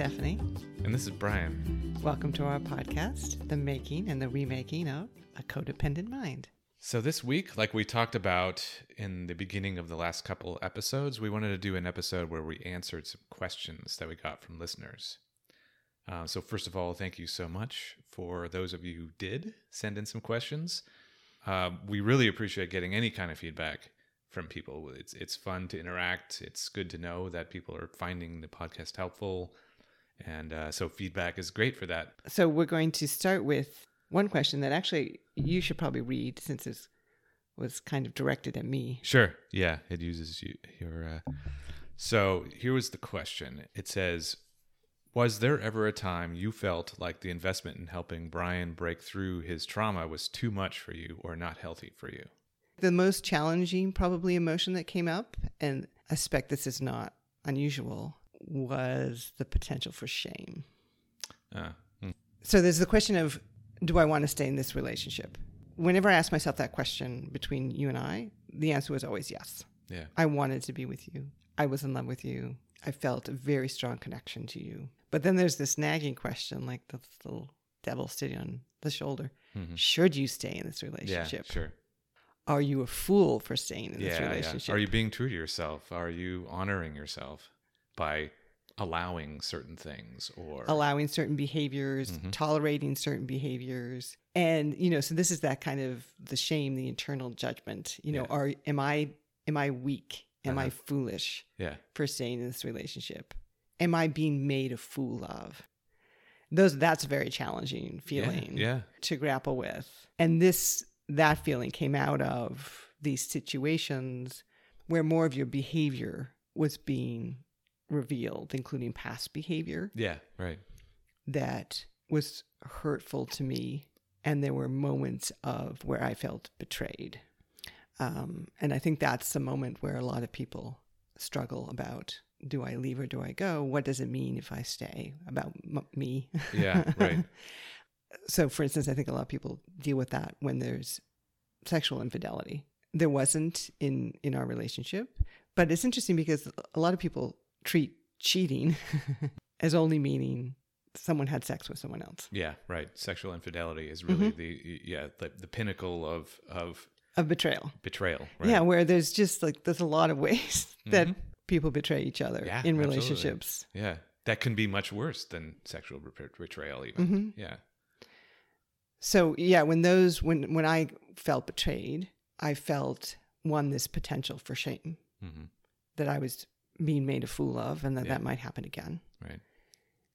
Stephanie. And this is Brian. Welcome to our podcast, The Making and the Remaking of a Codependent Mind. So, this week, like we talked about in the beginning of the last couple episodes, we wanted to do an episode where we answered some questions that we got from listeners. Uh, so, first of all, thank you so much for those of you who did send in some questions. Uh, we really appreciate getting any kind of feedback from people. It's it's fun to interact. It's good to know that people are finding the podcast helpful, and uh, so feedback is great for that. So, we're going to start with one question that actually you should probably read since it was kind of directed at me. Sure. Yeah, it uses you, your. Uh... So here was the question. It says, "Was there ever a time you felt like the investment in helping Brian break through his trauma was too much for you or not healthy for you?" The most challenging, probably, emotion that came up, and I suspect this is not unusual, was the potential for shame. Uh, mm, So there's the question of do I want to stay in this relationship? Whenever I asked myself that question between you and I, the answer was always yes. yeah. I wanted to be with you. I was in love with you. I felt a very strong connection to you. But then there's this nagging question, like the little devil sitting on the shoulder. Mhm. Should you stay in this relationship? Yeah. Sure. Are you a fool for staying in this Yeah, yeah. relationship? Are you being true to yourself? Are you honoring yourself by allowing certain things or allowing certain behaviors, Mhm. tolerating certain behaviors. And you know, so this is that kind of the shame, the internal judgment. You know, Yeah. are am I am I weak? Am I Uh-huh. foolish yeah, for staying in this relationship? Am I being made a fool of? Those that's a very challenging yeah, feeling yeah, to grapple with. And this that feeling came out of these situations where more of your behavior was being revealed, including past behavior yeah, right. that was hurtful to me. And there were moments of where I felt betrayed. Um, and I think that's the moment where a lot of people struggle about do I leave or do I go? What does it mean if I stay? About m- me. Yeah, right. so, for instance, I think a lot of people deal with that when there's sexual infidelity. There wasn't in in our relationship, but it's interesting because a lot of people treat cheating as only meaning someone had sex with someone else Yeah, right. Sexual infidelity is really Mm-hmm. the yeah the, the pinnacle of of of betrayal. betrayal. Right? Yeah, where there's just like there's a lot of ways that Mhm. people betray each other Yeah, in absolutely. relationships. Yeah, that can be much worse than sexual betrayal. Even. hmm Yeah, So yeah, when those when when I felt betrayed, I felt one this potential for shame hmm that I was being made a fool of, and that Yeah. that might happen again. right.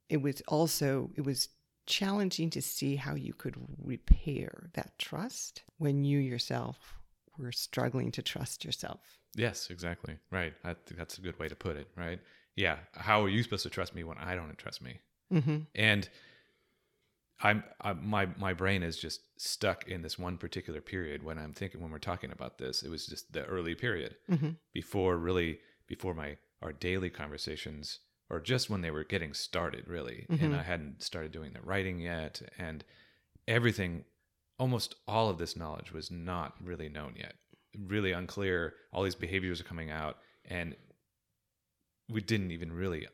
It was also it was challenging to see how you could repair that trust when you yourself were struggling to trust yourself. Yes, exactly. Right. I think that's a good way to put it. Right. Yeah. How are you supposed to trust me when I don't trust me? hmm And I'm I, my my brain is just stuck in this one particular period when I'm thinking when we're talking about this. It was just the early period hmm before really before my our daily conversations or just when they were getting started really. Mhm. and i hadn't started doing the writing yet and everything almost all of this knowledge was not really known yet. Really unclear. All these behaviors are coming out and we didn't even really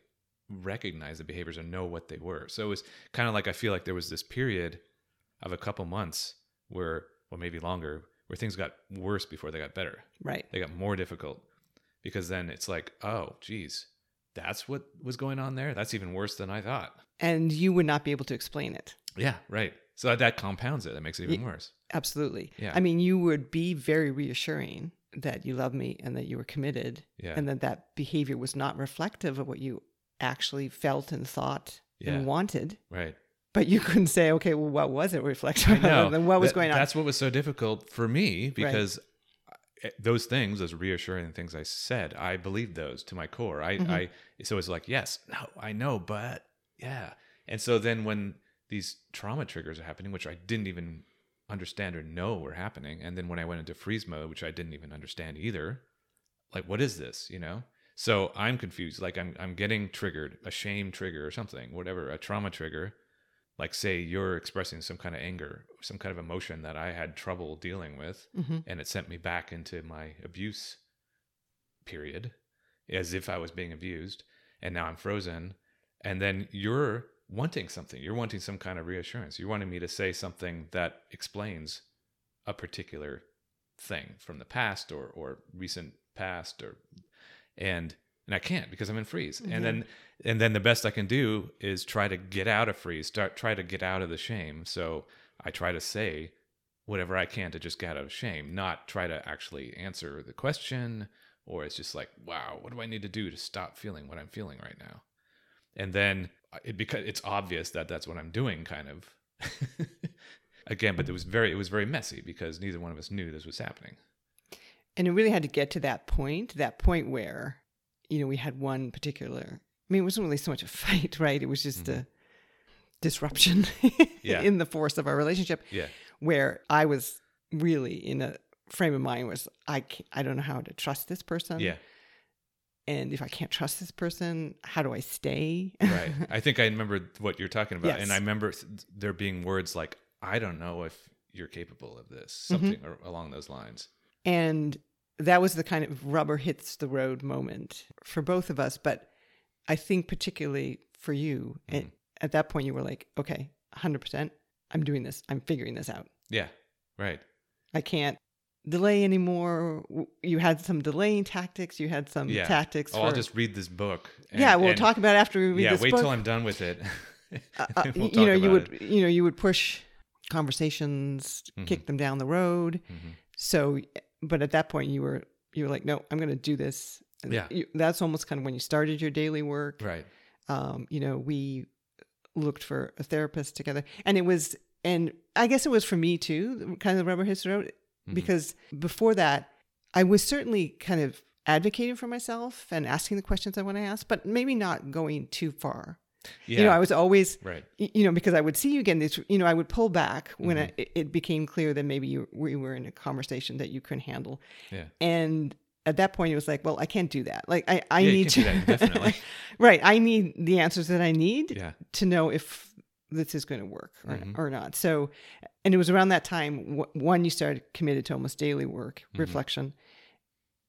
recognize the behaviors or know what they were. So it was kind of like i feel like there was this period of a couple months where or maybe longer where things got worse before they got better. Right. they got more difficult because then it's like, oh, geez, that's what was going on there. That's even worse than I thought. And you would not be able to explain it. Yeah, right. So that compounds it. That makes it even worse. Absolutely. Yeah. I mean, you would be very reassuring that you love me and that you were committed Yeah. and that that behavior was not reflective of what you actually felt and thought Yeah. and wanted. Right. But you couldn't say, okay, well, what was it reflective of? And what was That- going on? That's what was so difficult for me because those things, those reassuring things I said, I believed those to my core. I, Mhm. I, so it's like, yes, no, I know, but yeah. And so then when these trauma triggers are happening, which I didn't even understand or know were happening, and then when I went into freeze mode, which I didn't even understand either, like, what is this, you know? So I'm confused. Like I'm, I'm getting triggered, a shame trigger or something, whatever, a trauma trigger like say you're expressing some kind of anger some kind of emotion that i had trouble dealing with hmm and it sent me back into my abuse period as if i was being abused and now i'm frozen and then you're wanting something. You're wanting some kind of reassurance. You're wanting me to say something that explains a particular thing from the past or or recent past or and and I can't because I'm in freeze. And then and then the best I can do is try to get out of freeze, start try to get out of the shame. So I try to say whatever I can to just get out of shame, not try to actually answer the question or it's just like, wow, what do I need to do to stop feeling what I'm feeling right now? And then uh, it because it's obvious that that's what I'm doing kind of. Again, but it was very it was very messy because neither one of us knew this was happening. And it really had to get to that point, that point where, you know, we had one particular, I mean, it wasn't really so much a fight, right? It was just a disruption Yeah. in the force of our relationship Yeah. where I was really in a frame of mind was I I don't know how to trust this person. Yeah. And if I can't trust this person, how do I stay? right. I think I remember what you're talking about, Yes. and I remember there being words like, "I don't know if you're capable of this," Mm-hmm. something or along those lines. And that was the kind of rubber hits the road moment for both of us. But I think particularly for you, Mm-hmm. and at that point, you were like, okay, 100%, I'm doing this. I'm figuring this out. Yeah, right. I can't delay anymore. You had some delaying tactics. You had some Yeah. tactics. Oh, for, I'll just read this book. and- yeah, we'll talk about it after we read this book. Yeah, this wait book. till I'm done with it. Uh, we'll you know, you would, it. you know, you would push conversations, Mm-hmm. kick them down the road. So, but at that point, you were you were like, no, I'm going to do this. And Yeah. you, that's almost kind of when you started your daily work. Right. Um, you know, we looked for a therapist together, and it was, and I guess it was for me too, kind of the rubber hits the road, Mm-hmm. because before that, I was certainly kind of advocating for myself and asking the questions I want to ask, but maybe not going too far. Yeah. You know, I was always Right. you know, because I would see you again. This, you know, I would pull back when Mm-hmm. I, it became clear that maybe you we were in a conversation that you couldn't handle, Yeah. and at that point, it was like, well, I can't do that. Like, I I Yeah, need to do that indefinitely. right. I need the answers that I need Yeah. to know if this is going to work or, Mm-hmm. or not. So, and it was around that time w- one you started committed to almost daily work, Mm-hmm. reflection,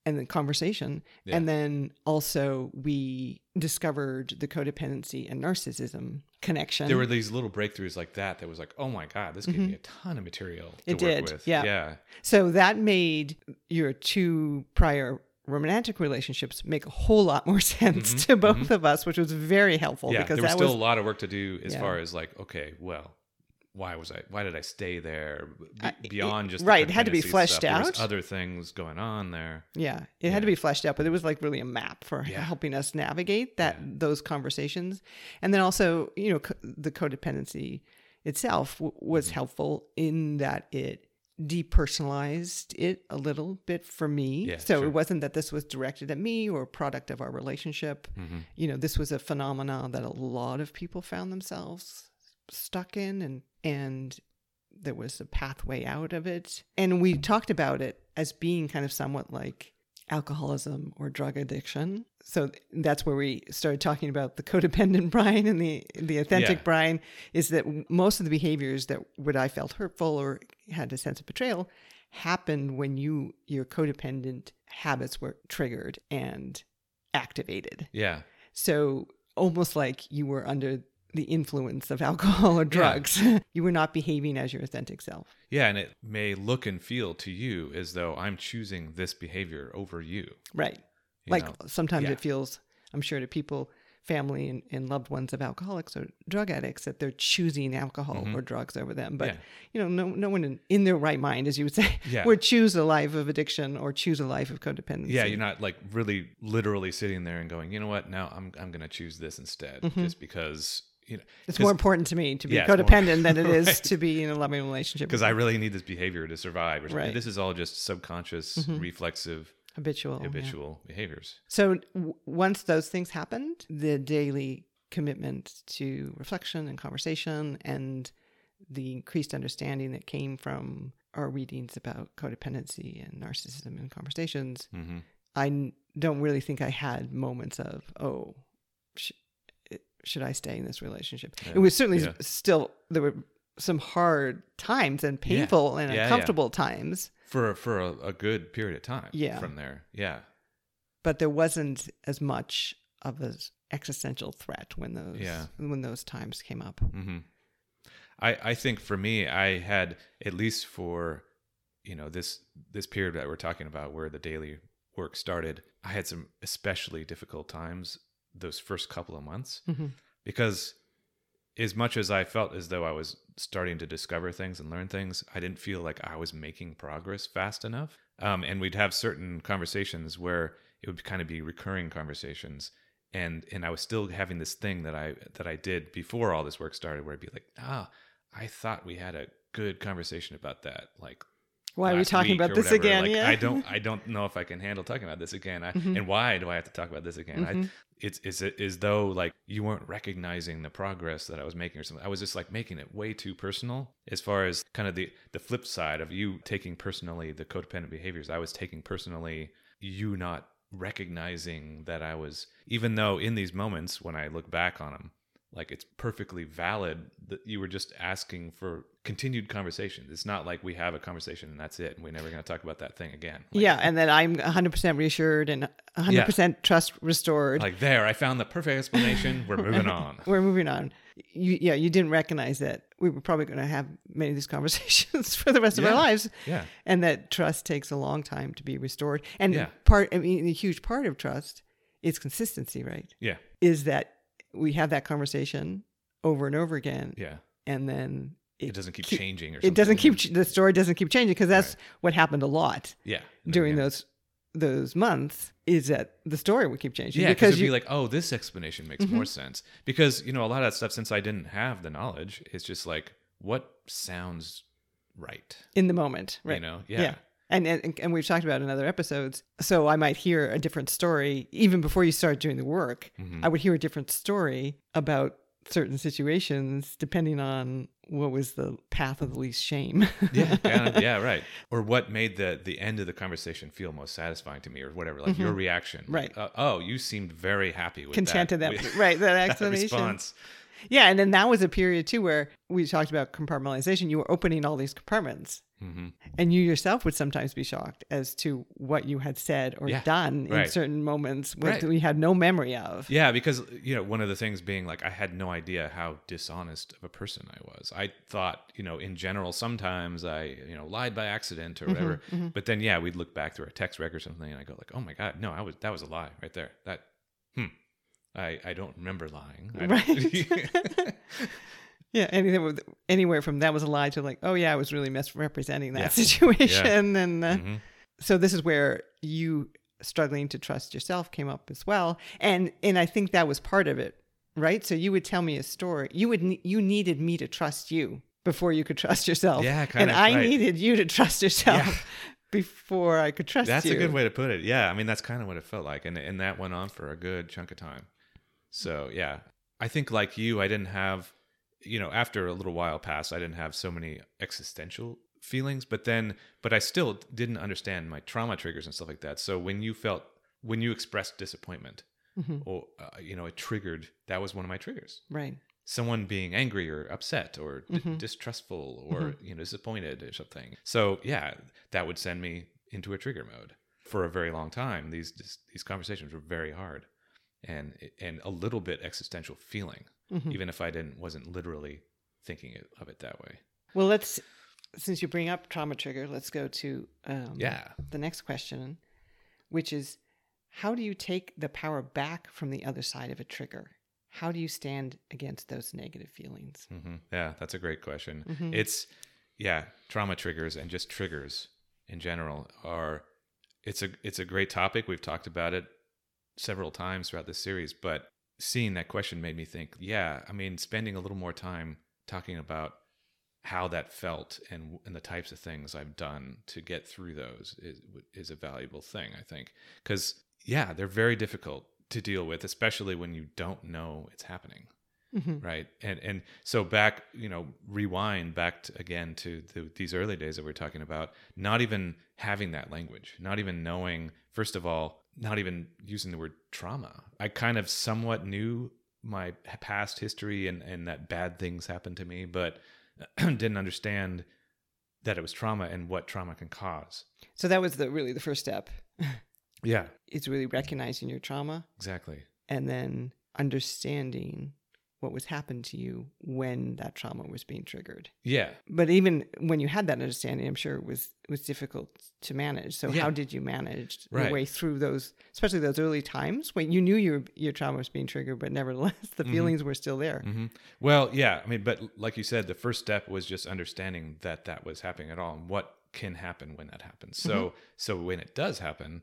and then conversation, Yeah. and then also we discovered the codependency and narcissism connection. There were these little breakthroughs like that that was like, oh my God, this gave me a ton of material to Mm-hmm. It work did, with. yeah. Yeah. So that made your two prior romantic relationships make a whole lot more sense to both of us, which was very helpful Mm-hmm. Yeah. because There was still was a lot of work to do as Yeah. far as like, okay, well, why was I, why did I stay there Be- beyond just the right, it had to be fleshed stuff, out. other things going on there. yeah, it had to be fleshed out, but it was like really a map for Yeah. helping us navigate that those conversations, and then also you know co- the codependency itself w- was Mm-hmm. helpful in that it depersonalized it a little bit for me. Yeah, so sure. it wasn't that this was directed at me or a product of our relationship. Mm-hmm. You know, this was a phenomenon that a lot of people found themselves stuck in and and there was a pathway out of it. And we talked about it as being kind of somewhat like alcoholism or drug addiction. So that's where we started talking about the codependent Brian and the the authentic Yeah. Brian is that most of the behaviors that what I felt hurtful or had a sense of betrayal happened when you your codependent habits were triggered and activated. Yeah. So almost like you were under the influence of alcohol or drugs. you were not behaving as your authentic self. Yeah. And it may look and feel to you as though I'm choosing this behavior over you. Right. You like know? sometimes Yeah. it feels, I'm sure to people, family and, and loved ones of alcoholics or drug addicts that they're choosing alcohol or drugs over them. But Mm-hmm. Yeah. you know, no no one in, in their right mind, as you would say, Yeah. would choose a life of addiction or choose a life of codependency. Yeah, you're not like really literally sitting there and going, you know what? Now I'm I'm gonna choose this instead, just because you know It's more important to me to be Yeah, it's more- codependent than it is Right. to be in a loving relationship. because I really need this behavior to survive. Right. Mm-hmm. This is all just subconscious, reflexive, habitual. yeah. habitual behaviors. So w- once those things happened, the daily commitment to reflection and conversation and the increased understanding that came from our readings about codependency and narcissism and conversations, hmm I n- don't really think I had moments of, oh, sh- should I stay in this relationship? It was certainly Yeah. still, there were some hard times and painful and Yeah, yeah. uncomfortable times, For for a, a good period of time. Yeah. From there, yeah, but there wasn't as much of an existential threat when those Yeah. when those times came up. hmm I I think for me, I had at least for you know this this period that we're talking about where the daily work started, I had some especially difficult times those first couple of months Mhm. because as much as I felt as though I was starting to discover things and learn things, I didn't feel like I was making progress fast enough. Um, and we'd have certain conversations where it would kind of be recurring conversations, and and I was still having this thing that I that I did before all this work started, where I'd be like, ah, I thought we had a good conversation about that, like Why are we talking about this whatever. again? Like, yeah. I don't I don't know if I can handle talking about this again. I, Mhm. And why do I have to talk about this again? Mhm. I, it's is it as though like you weren't recognizing the progress that I was making or something. I was just like making it way too personal as far as kind of the the flip side of you taking personally the codependent behaviors. I was taking personally you not recognizing that I was even though in these moments when I look back on them like it's perfectly valid that you were just asking for continued conversation. It's not like we have a conversation and that's it and we're never going to talk about that thing again. Like, yeah, and then I'm 100% reassured and 100% trust restored. Like there, I found the perfect explanation. We're moving on. We're moving on. You, yeah, you didn't recognize that we were probably going to have many of these conversations for the rest of our lives, Yeah. and that trust takes a long time to be restored. And Yeah. part, I mean, a huge part of trust is consistency, right? Yeah. Is that we have that conversation over and over again, Yeah. and then It doesn't keep changing or something. It doesn't keep ch- the story doesn't keep changing because that's what happened a lot Yeah. During again- those those months. Is that the story would keep changing Yeah, because because it'd you be like, oh, this explanation makes more sense. Because you know, a lot of that stuff, since I didn't have the knowledge, it's just like, what sounds right? in the moment, right? You know? Yeah. And, and and we've talked about in other episodes. So I might hear a different story even before you start doing the work. Mm-hmm. I would hear a different story about certain situations depending on what was the path of the least shame. yeah, yeah, yeah, right. Or what made the the end of the conversation feel most satisfying to me, or whatever. Like your reaction, Mm-hmm. Right. Uh, oh, you seemed very happy with Contented that, that, right? That that explanation. response. Yeah, and then that was a period too where we talked about compartmentalization. You were opening all these compartments, hmm and you yourself would sometimes be shocked as to what you had said or Yeah, done in right. certain moments that Right. we had no memory of. Yeah, because you know, one of the things being like I had no idea how dishonest of a person I was. I thought, you know, in general, sometimes I, you know, lied by accident or whatever. But then, yeah, we'd look back through our text record or something, and I go like, "Oh my god, no, I was that was a lie right there. That, hmm, I I don't remember lying. I Right. yeah, anything with, anywhere from that was a lie to like, oh yeah, I was really misrepresenting that Yeah. situation, and uh, Mhm. so this is where you struggling to trust yourself came up as well, and and I think that was part of it, right? So you would tell me a story. You would you needed me to trust you before you could trust yourself. Yeah, and kinda, I right. needed you to trust yourself Yeah. before I could trust That's you. a good way to put it. Yeah, I mean that's kind of what it felt like, and and that went on for a good chunk of time. So yeah, I think like you, I didn't have, you know, after a little while passed, I didn't have so many existential feelings, but then, but I still didn't understand my trauma triggers and stuff like that. So when you felt, when you expressed disappointment, Mhm. or uh, you know, it triggered. That was one of my triggers. Right. Someone being angry or upset or d- Mhm. distrustful or you know disappointed or something. So yeah, that would send me into a trigger mode for a very long time. These these conversations were very hard, and and a little bit existential feeling, Mhm. even if I didn't wasn't literally thinking of it that way. Well, let's since you bring up trauma trigger, let's go to um, Yeah. the next question, which is how do you take the power back from the other side of a trigger? How do you stand against those negative feelings? hmm Yeah, that's a great question. Mhm. It's yeah, trauma triggers and just triggers in general are it's a it's a great topic. We've talked about it several times throughout this series, but seeing that question made me think, yeah, I mean, spending a little more time talking about how that felt and and the types of things I've done to get through those is is a valuable thing, I think. Cuz yeah, they're very difficult to deal with, especially when you don't know it's happening Mhm. right and and so back you know rewind back to, again to the, these early days that we're talking about not even having that language not even knowing first of all not even using the word trauma. I kind of somewhat knew my past history and and that bad things happened to me but didn't understand that it was trauma and what trauma can cause. So that was the really the first step. yeah. It's really recognizing your trauma exactly. and then understanding what was happened to you when that trauma was being triggered. Yeah. But even when you had that understanding, I'm sure it was it was difficult to manage. So Yeah. how did you manage Right. your way through those, especially those early times when you knew your your trauma was being triggered, but nevertheless the Mm-hmm. feelings were still there. hmm Well, yeah. I mean, but like you said, the first step was just understanding that that was happening at all and what can happen when that happens. So, so when it does happen,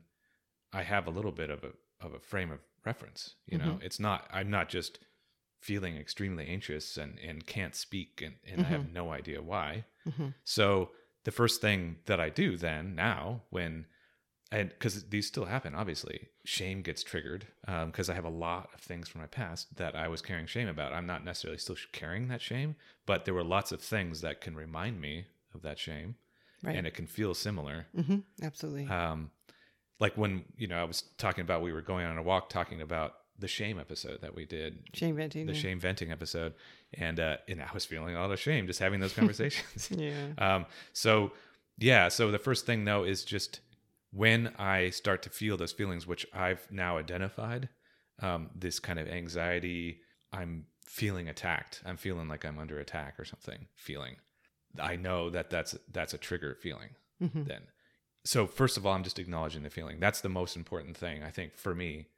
I have a little bit of a of a frame of reference. You know, it's not. I'm not just feeling extremely anxious and and can't speak and and I have no idea why. Mhm. So the first thing that I do then now when and because these still happen obviously shame gets triggered because i have a lot of things from my past that i was carrying shame about i'm not necessarily still carrying that shame but there were lots of things that can remind me of that shame Right. and it can feel similar hmm Absolutely. um, like when you know i was talking about we were going on a walk talking about the shame episode that we did shame venting. the yeah. shame venting episode and uh and i was feeling a lot of shame just having those conversations Yeah. um, so yeah, so the first thing though is just when I start to feel those feelings, which I've now identified, um, this kind of anxiety, I'm feeling attacked. I'm feeling like I'm under attack or something. Feeling, I know that that's that's a trigger feeling. Mhm. Then, so first of all, I'm just acknowledging the feeling. That's the most important thing I think for me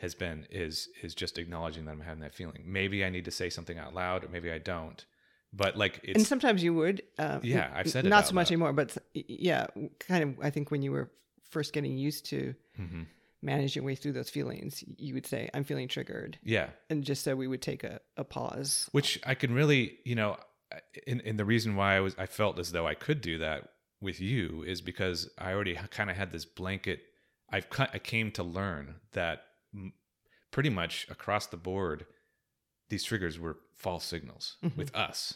has been is is just acknowledging that I'm having that feeling. Maybe I need to say something out loud, or maybe I don't. But like it's and sometimes you would. Uh, Yeah, I've said it not so much loud. anymore, but yeah, kind of. I think when you were first getting used to Mhm. manage your way through those feelings, you would say, "I'm feeling triggered," yeah. and just so we would take a, a pause. which I can really, you know, in in the reason why I was I felt as though I could do that with you is because I already kind of had this blanket. I've cut, I came to learn that m- pretty much across the board, these triggers were false signals with us.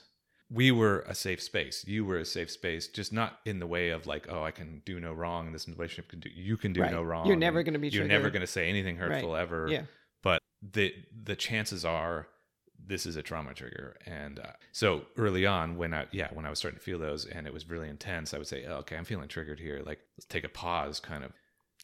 We were a safe space. You were a safe space, just not in the way of like, oh, I can do no wrong. This relationship can do. You can do Right. no wrong. You're never gonna be You're never going to say anything hurtful ever Yeah. but the the chances are this is a trauma trigger and uh, so early on when i yeah when i was starting to feel those and it was really intense i would say oh, okay i'm feeling triggered here like let's take a pause kind of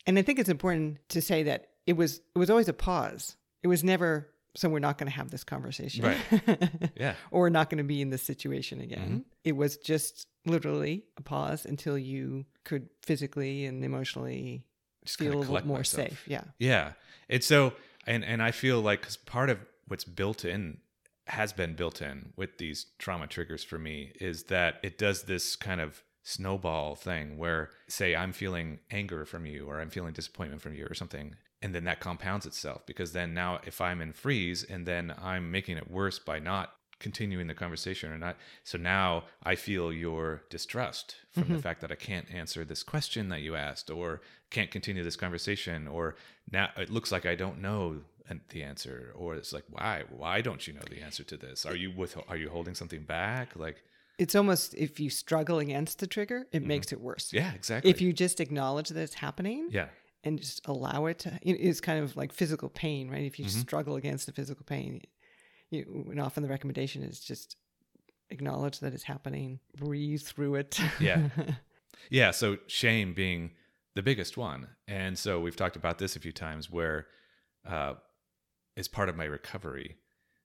And I think it's important to say that it was it was always a pause. It was never so we're not going to have this conversation, Right. yeah or we're not going to be in this situation again. Mm-hmm. It was just literally a pause until you could physically and emotionally Just feel a little more myself. safe. Yeah. yeah and so and and i feel like cuz part of what's built in has been built in with these trauma triggers for me is that it does this kind of snowball thing where say i'm feeling anger from you or i'm feeling disappointment from you or something and then that compounds itself because then now if i'm in freeze and then i'm making it worse by not continuing the conversation or not so now i feel your distrust from the fact that i can't answer this question that you asked or can't continue this conversation or now it looks like i don't know the answer or it's like why why don't you know the answer to this? Are you with are you holding something back? Like It's almost if you struggle against the trigger, it makes it worse. Mm-hmm. yeah exactly. If you just acknowledge that it's happening yeah and just allow it to, it is kind of like physical pain, right? If you Mm-hmm. struggle against the physical pain, you, and often the recommendation is just acknowledge that it's happening, breathe through it. Yeah. Yeah, so shame being the biggest one. And so we've talked about this a few times where uh as part of my recovery,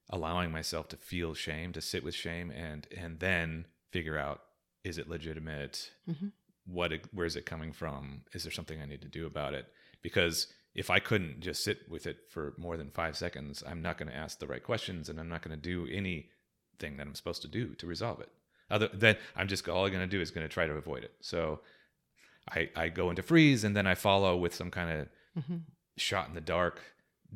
allowing myself to feel shame, to sit with shame and and then figure out is it legitimate? Mhm. What it, where's it coming from? Is there something I need to do about it? Because if I couldn't just sit with it for more than 5 seconds, I'm not going to ask the right questions and I'm not going to do anything that I'm supposed to do to resolve it. Other than I'm just all I'm going to do is going to try to avoid it. So I I go into freeze and then I follow with some kind of Mhm. shot in the dark,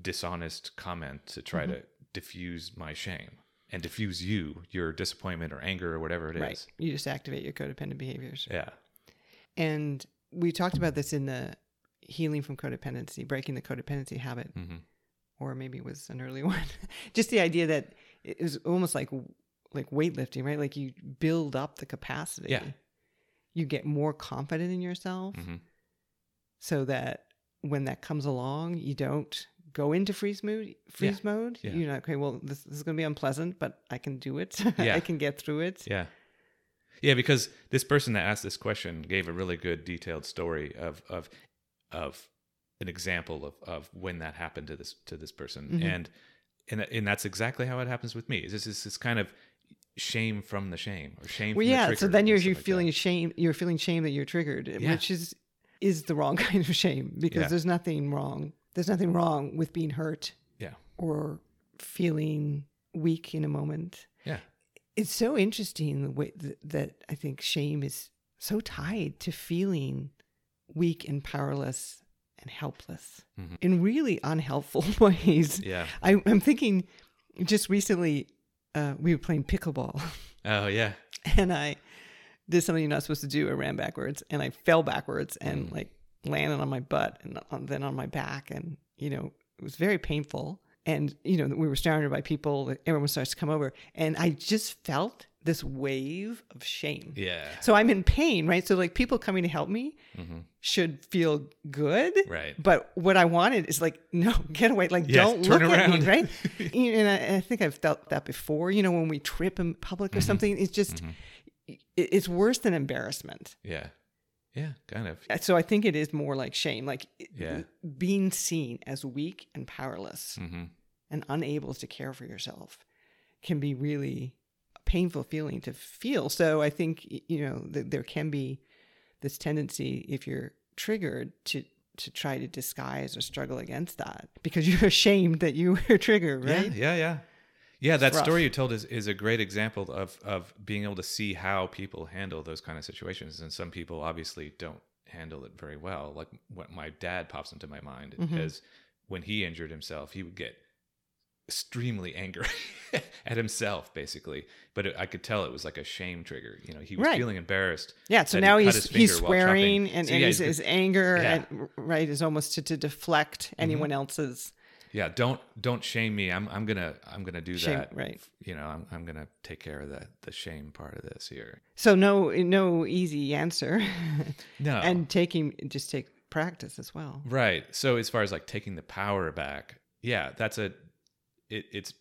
dishonest comment to try to diffuse my shame and diffuse you, your disappointment or anger or whatever it is. right. You just activate your codependent behaviors. Yeah. And we talked about this in the healing from codependency, breaking the codependency habit, hmm or maybe it was an early one. just the idea that it was almost like like weightlifting, right? Like you build up the capacity. Yeah. You get more confident in yourself hmm so that when that comes along, you don't go into freeze mood freeze mode. Yeah. You're not okay, well this, this is gonna be unpleasant, but I can do it. Yeah. I can get through it. Yeah. Yeah, because this person that asked this question gave a really good detailed story of of of an example of of when that happened to this to this person. Mhm. And and and that's exactly how it happens with me. This is this kind of shame from the shame or shame. Well, yeah. The So then you're, you're like feeling that. shame. You're feeling shame that you're triggered, Yeah. which is is the wrong kind of shame because Yeah. there's nothing wrong. There's nothing wrong with being hurt yeah, or feeling weak in a moment. It's so interesting the way that, that I think shame is so tied to feeling weak and powerless and helpless Mhm. in really unhelpful ways. yeah. I, I'm thinking just recently uh, we were playing pickleball Oh yeah, and I did something you're not supposed to do. I ran backwards and I fell backwards and Mm. like landed on my butt and on, then on my back. And, you know, it was very painful. And, you know, we were surrounded by people. Everyone starts to come over. And I just felt this wave of shame. yeah. So I'm in pain, right? So, like, people coming to help me hmm should feel good. Right. But what I wanted is like, no, get away. Like, Yes, don't turn look at me, right? You know, and I, I think I've felt that before. You know, when we trip in public Mm-hmm. or something, it's just, it, it's worse than embarrassment. Yeah, yeah. Kind of. So I think it is more like shame, like Yeah. being seen as weak and powerless hmm and unable to care for yourself can be really a painful feeling to feel. So I think you know that there can be this tendency if you're triggered to to try to disguise or struggle against that because you're ashamed that you were triggered, right? Yeah, yeah, yeah. Yeah, that rough. story you told is, is a great example of of being able to see how people handle those kind of situations. And some people obviously don't handle it very well. Like what my dad pops into my mind Mm-hmm. is when he injured himself, he would get extremely angry at himself, basically. But it, I could tell it was like a shame trigger. You know, he was Right. feeling embarrassed. Yeah, so that he now he's he's swearing and, So, and yeah, his, his anger Yeah. Mm-hmm. and right is almost to, to deflect anyone else's yeah, don't don't shame me. I'm I'm gonna I'm gonna do Shame, that. right. You know, I'm I'm gonna take care of that the shame part of this here. So no no easy answer. No. and taking just take practice as well. Right. So as far as like taking the power back, yeah, that's a it, it's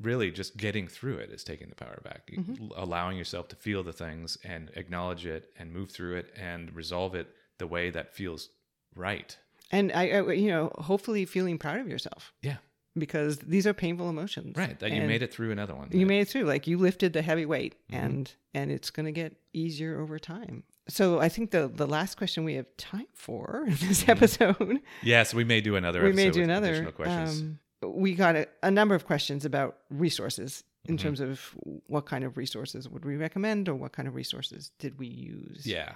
really just getting through it is taking the power back. Mm-hmm. Allowing yourself to feel the things and acknowledge it and move through it and resolve it the way that feels right. And I, I you know, hopefully feeling proud of yourself Yeah. because these are painful emotions. Right. That you made it through another one. You made it through. Like you lifted the heavy weight Mm-hmm. and and it's going to get easier over time. So I think the the last question we have time for in this episode Yeah, so we may do another we episode may do another. questions. Um, we got a, a number of questions about resources in Mm-hmm. terms of what kind of resources would we recommend or what kind of resources did we use. yeah.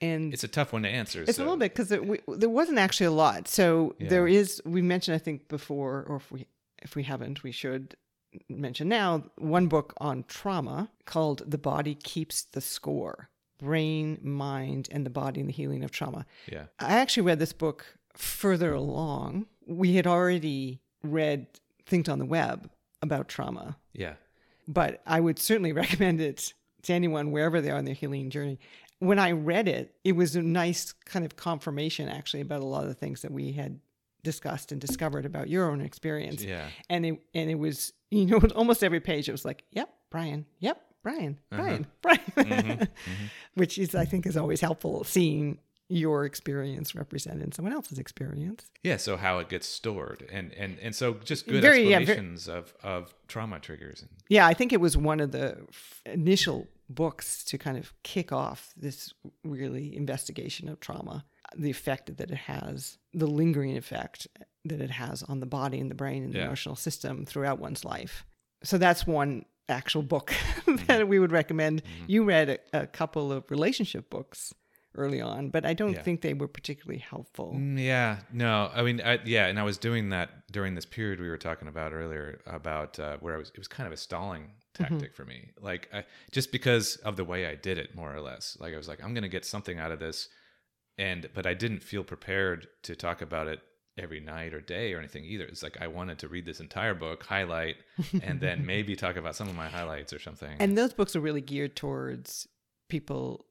And It's a tough one to answer. It's so- a little bit because there wasn't actually a lot. So Yeah. there is. We mentioned, I think, before, or if we if we haven't, we should mention now one book on trauma called "The Body Keeps the Score: Brain, Mind, and the Body in the Healing of Trauma." Yeah. I actually read this book further along. We had already read things on the web about trauma, Yeah. but I would certainly recommend it to anyone wherever they are on their healing journey. When I read it, it was a nice kind of confirmation actually about a lot of the things that we had discussed and discovered about your own experience. Yeah. And it and it was, you know, almost every page it was like, Yep, Brian, yep, Brian, uh-huh. Brian, Brian. Mm-hmm, mm-hmm. Which is I think is always helpful seeing your experience represented in someone else's experience. Yeah, so how it gets stored and and and so just good Very- yeah, very- explanations of of trauma triggers and Yeah, I think it was one of the f- initial books to kind of kick off this really investigation of trauma, the effect that it has, the lingering effect that it has on the body and the brain and the Yeah. emotional system throughout one's life. So that's one actual book Mm-hmm. that we would recommend. You read a, a couple of relationship books early on, but I don't Yeah. think they were particularly helpful. Mm, Yeah, no, I mean, I, yeah, and I was doing that during this period we were talking about earlier about uh, where I was. It was kind of a stalling Mm-hmm. tactic for me, like I, just because of the way I did it, more or less. Like I was like, I'm going to get something out of this, and but I didn't feel prepared to talk about it every night or day or anything either. It's like I wanted to read this entire book, highlight, and then maybe talk about some of my highlights or something. And those books are really geared towards people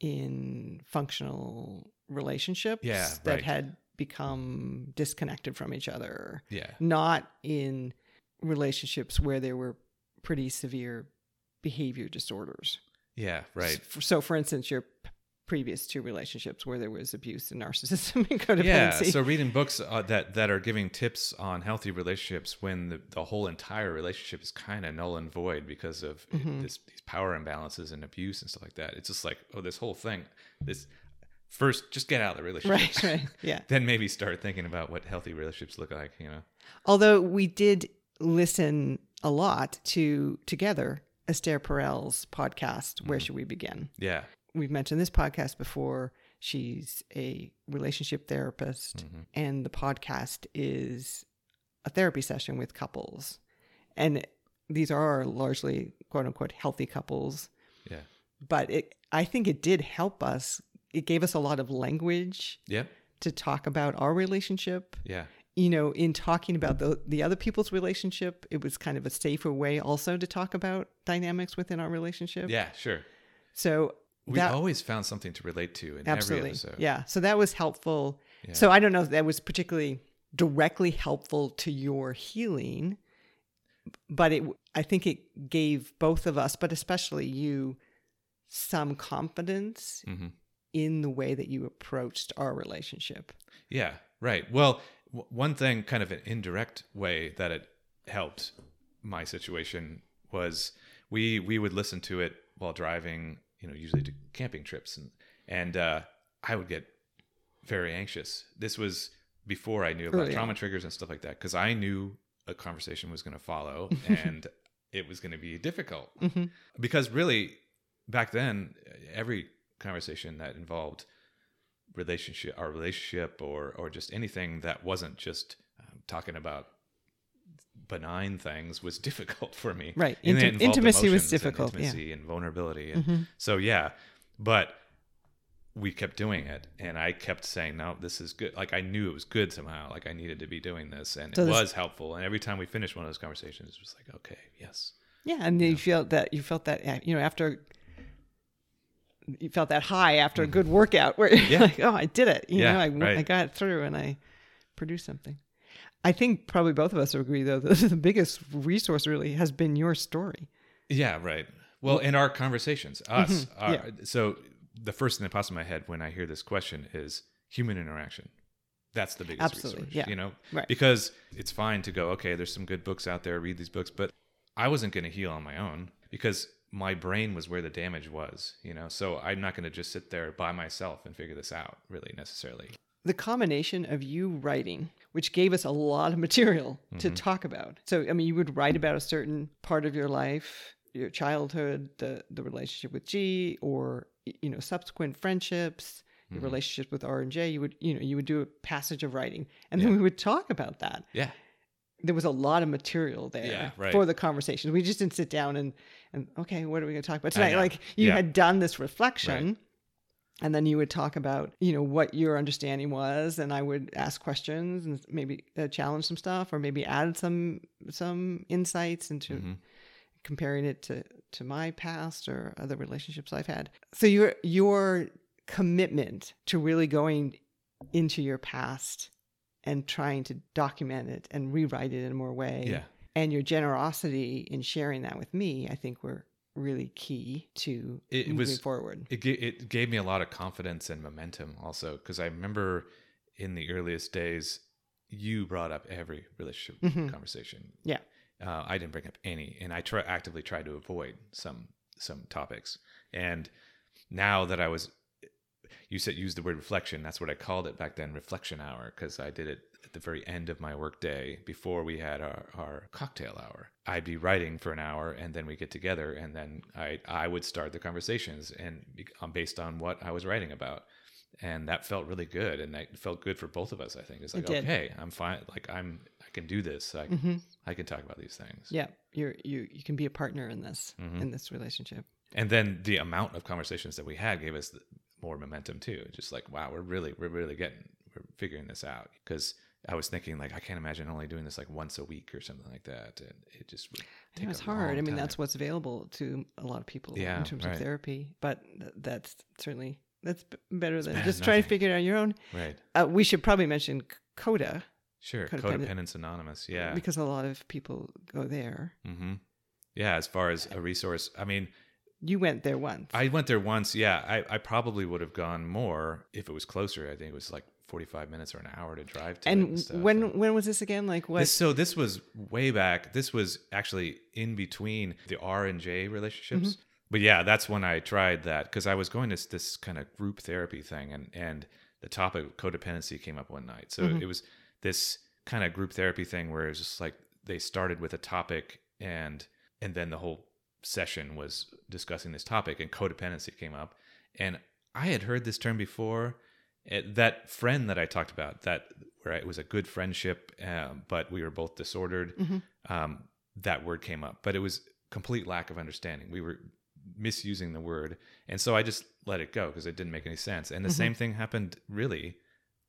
in functional relationships Yeah, that right. had become disconnected from each other, yeah, not in relationships where there were pretty severe behavior disorders. yeah, right. S- So, for instance, your p- previous two relationships where there was abuse and narcissism and codependency. Yeah, so reading books uh, that that are giving tips on healthy relationships when the, the whole entire relationship is kind of null and void because of Mm-hmm. this, these power imbalances and abuse and stuff like that. It's just like, oh, this whole thing. This first, just get out of the relationship. right, right, yeah. then maybe start thinking about what healthy relationships look like. You know. Although we did listen a lot to together Esther Perel's podcast, Where mm-hmm. Should We Begin? Yeah. We've mentioned this podcast before. She's a relationship therapist, mm-hmm. and the podcast is a therapy session with couples. And these are largely quote unquote healthy couples. Yeah. But it I think it did help us. It gave us a lot of language Yeah. to talk about our relationship Yeah. You know, in talking about the the other people's relationship, it was kind of a safer way also to talk about dynamics within our relationship. Yeah. Sure. So We that always found something to relate to in absolutely, every episode. yeah. So that was helpful. So I don't know if that was particularly directly helpful to your healing, but it I think it gave both of us, but especially you, some confidence Mhm. in the way that you approached our relationship. Yeah, right. Well, w- one thing, kind of an indirect way that it helped my situation was we we would listen to it while driving, you know, usually to camping trips, and and uh, I would get very anxious. This was before I knew about Early trauma triggers and stuff like that, because I knew a conversation was going to follow, and it was going to be difficult. Mhm. Because really, back then, every conversation that involved relationship our relationship or or just anything that wasn't just um, talking about benign things was difficult for me. Right. Inti- intimacy was emotions and difficult, yeah. intimacy and vulnerability and Mm-hmm. so yeah. But we kept doing it and i kept saying no this is good. Like i knew it was good somehow. Like i needed to be doing this and So it this- was helpful. And every time we finished one of those conversations it was like okay yes. Yeah, and you felt that you felt that uh, you know after you felt that high after a good workout where you're Mm-hmm. Yeah. like, oh, I did it. You Yeah, know, I, I got through and I produced something. I think probably both of us agree though that the biggest resource really has been your story. Yeah, right. Well, in our conversations, us. Mm-hmm. our- So the first thing that pops in my head when I hear this question is human interaction. That's the biggest Absolutely, resource, yeah. you know, Right. because it's fine to go, okay, there's some good books out there, read these books, but I wasn't going to heal on my own because my brain was where the damage was, you know. So I'm not going to just sit there by myself and figure this out, really necessarily. The combination of you writing, which gave us a lot of material to Mm-hmm. talk about. So I mean, you would write about a certain part of your life, your childhood, the the relationship with G, or you know subsequent friendships, your Mm-hmm. relationship with R and J. You would you know you would do a passage of writing, and then we would talk about that. Yeah. There was a lot of material there Yeah, right. for the conversation. We just didn't sit down and and okay, what are we going to talk about tonight? Like you Yeah. had done this reflection. And then you would talk about, you know, what your understanding was, and I would ask questions and maybe uh, challenge some stuff, or maybe add some some insights into Mm-hmm. comparing it to to my past or other relationships I've had. So your your commitment to really going into your past and trying to document it and rewrite it in a more way, Yeah. And your generosity in sharing that with me, I think were really key to It moving was- forward. it, it gave me a lot of confidence and momentum also because i remember in the earliest days you brought up every relationship Mm-hmm. conversation Yeah. uh, i didn't bring up any and i try actively tried to avoid some some topics and now that i was you said use the word reflection that's what i called it back then reflection hour because i did it at the very end of my work day before we had our, our cocktail hour i'd be writing for an hour and then we get together and then i i would start the conversations and um, based on what i was writing about and that felt really good and that felt good for both of us i think it's like did. okay i'm fine like i'm i can do this i, Mm-hmm. I can talk about these things Yeah, you're you you can be a partner in this Mm-hmm. in this relationship. and then the amount of conversations that we had gave us the, more momentum too just like wow we're really we're really getting we're figuring this out because i was thinking like i can't imagine only doing this like once a week or something like that and it just would take It was a hard. I mean, that's what's available to a lot of people Yeah, in terms right. of therapy. But th- that's certainly that's better than better just trying to figure it out on your own. right Uh, we should probably mention Coda sure Codependent- codependence anonymous yeah because a lot of people go there. hmm yeah as far as a resource i mean You went there once. I went there once. Yeah, I, I probably would have gone more if it was closer. I think it was like 45 minutes or an hour to drive to. and stuff. when when was this again? Like what? This, so this was way back. This was actually in between the R and J relationships. Mm-hmm. But yeah, that's when I tried that because I was going to this kind of group therapy thing, and and the topic of codependency came up one night. So Mm-hmm. it was this kind of group therapy thing where it was just like they started with a topic, and and then the whole session was discussing this topic, and codependency came up, and I had heard this term before. It, that friend that I talked about, that where it was a good friendship, um, but we were both disordered. Um, that word came up, but it was complete lack of understanding. We were misusing the word, and so I just let it go because it didn't make any sense. And the same thing happened really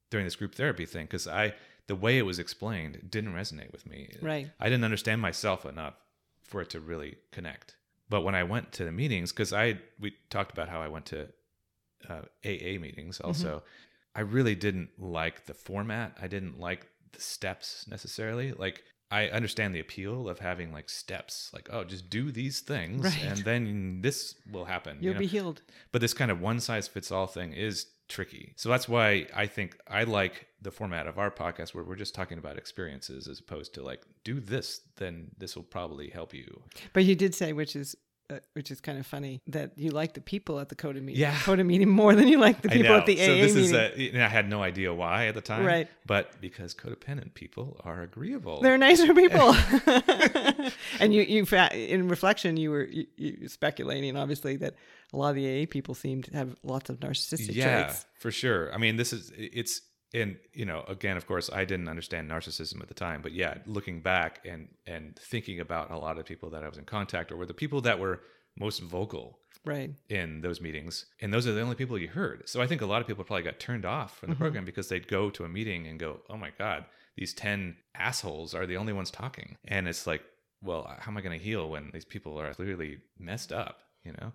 during this group therapy thing because I the way it was explained didn't resonate with me. Right. I didn't understand myself enough for it to really connect. But when I went to the meetings, because I we talked about how I went to uh, AA meetings also, I really didn't like the format. I didn't like the steps necessarily. Like I understand the appeal of having like steps, like oh, just do these things, Right. and then this will happen. you You'll know? be healed. but this kind of one size fits all thing is tricky. So that's why I think I like the format of our podcast where we're just talking about experiences as opposed to like do this, then this will probably help you. But you did say, which is uh, which is kind of funny, that you like the people at the Coda meeting, Yeah. Coda meeting more than you like the people at the so AA this meeting. is a, and I had no idea why at the time, Right. But because codependent people are agreeable. They're nicer people. and you, you, in reflection, you were you, you speculating, obviously, that a lot of the AA people seem to have lots of narcissistic yeah, traits. Yeah, for sure. I mean, this is it's and you know, again, of course, I didn't understand narcissism at the time, but yeah, looking back and and thinking about a lot of people that I was in contact or were the people that were most vocal Right. in those meetings and those are the only people you heard. So i think a lot of people probably got turned off from the mm-hmm. program because they'd go to a meeting and go oh my god these 10 assholes are the only ones talking. And it's like well how am i going to heal when these people are clearly messed up you know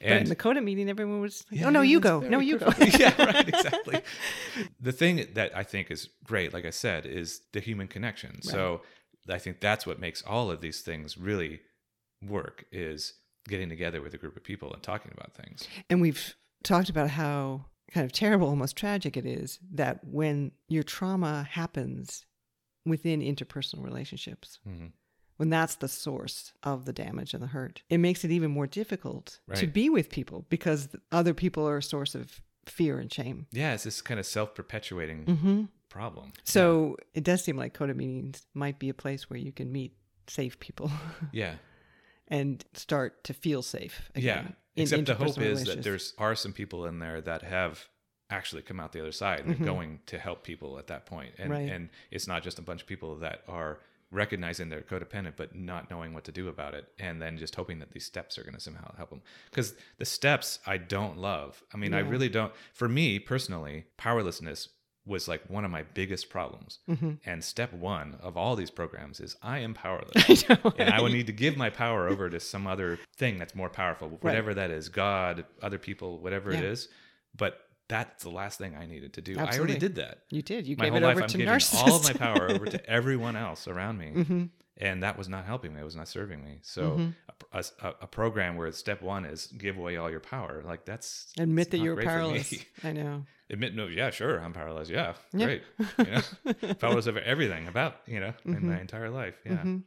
but in the Coda meeting, everyone was like, oh, no, you go. No, you go. yeah right exactly the thing that i think is great like i said is the human connection so i think that's what makes all of these things really work is getting together with a group of people and talking about things And we've talked about how kind of terrible, almost tragic it is that when your trauma happens within interpersonal relationships, Mhm. When that's the source of the damage and the hurt, it makes it even more difficult to be with people because other people are a source of fear and shame. Yeah, it's this kind of self-perpetuating hmm problem. So it does seem like Coda meetings might be a place where you can meet safe people yeah, and start to feel safe. yeah. Again in Except the hope is that there's are some people in there that have actually come out the other side and are going to help people at that point. And Right. and it's not just a bunch of people that are recognizing they're codependent but not knowing what to do about it and then just hoping that these steps are going to somehow help them because the steps i don't love. I mean i really don't for me personally powerlessness was like one of my biggest problems. Mhm. and step one of all these programs is i am powerless. I know, and I would need to give my power over to some other thing that's more powerful, whatever that is, God, other people, whatever it Yeah. is. But that's the last thing I needed to do. I already did that. You did. You my gave whole it life, over I'm to giving narcissists. all of my power over to everyone else around me, hmm and that was not helping me. It was not serving me. So Mhm. a, a, a program where step one is give away all your power, like that's Admit that you're powerless. I know. Admit no, yeah, sure, I'm powerless. Yeah, Yeah. great. You know, powerless over everything about you know in my entire life. Yeah. Mhm.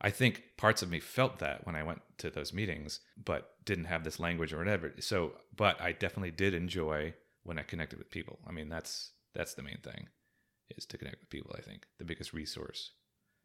I think parts of me felt that when I went to those meetings, but didn't have this language or whatever. So, but I definitely did enjoy when I connected with people. I mean, that's that's the main thing, is to connect with people. I think the biggest resource.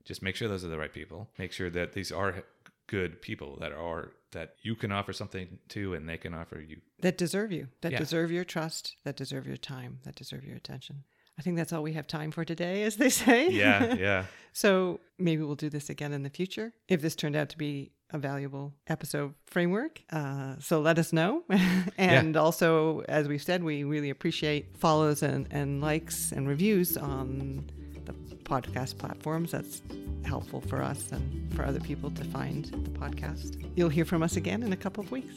Just make sure those are the right people. Make sure that these are good people that are that you can offer something to, and they can offer you. That deserve you. That Yeah. deserve your trust. That deserve your time. That deserve your attention. I think that's all we have time for today, as they say. Yeah, yeah. so maybe we'll do this again in the future if this turned out to be a valuable episode framework. Uh, so let us know. and also, as we've said, we really appreciate follows and, and likes and reviews on the podcast platforms. That's helpful for us and for other people to find the podcast. You'll hear from us again in a couple of weeks.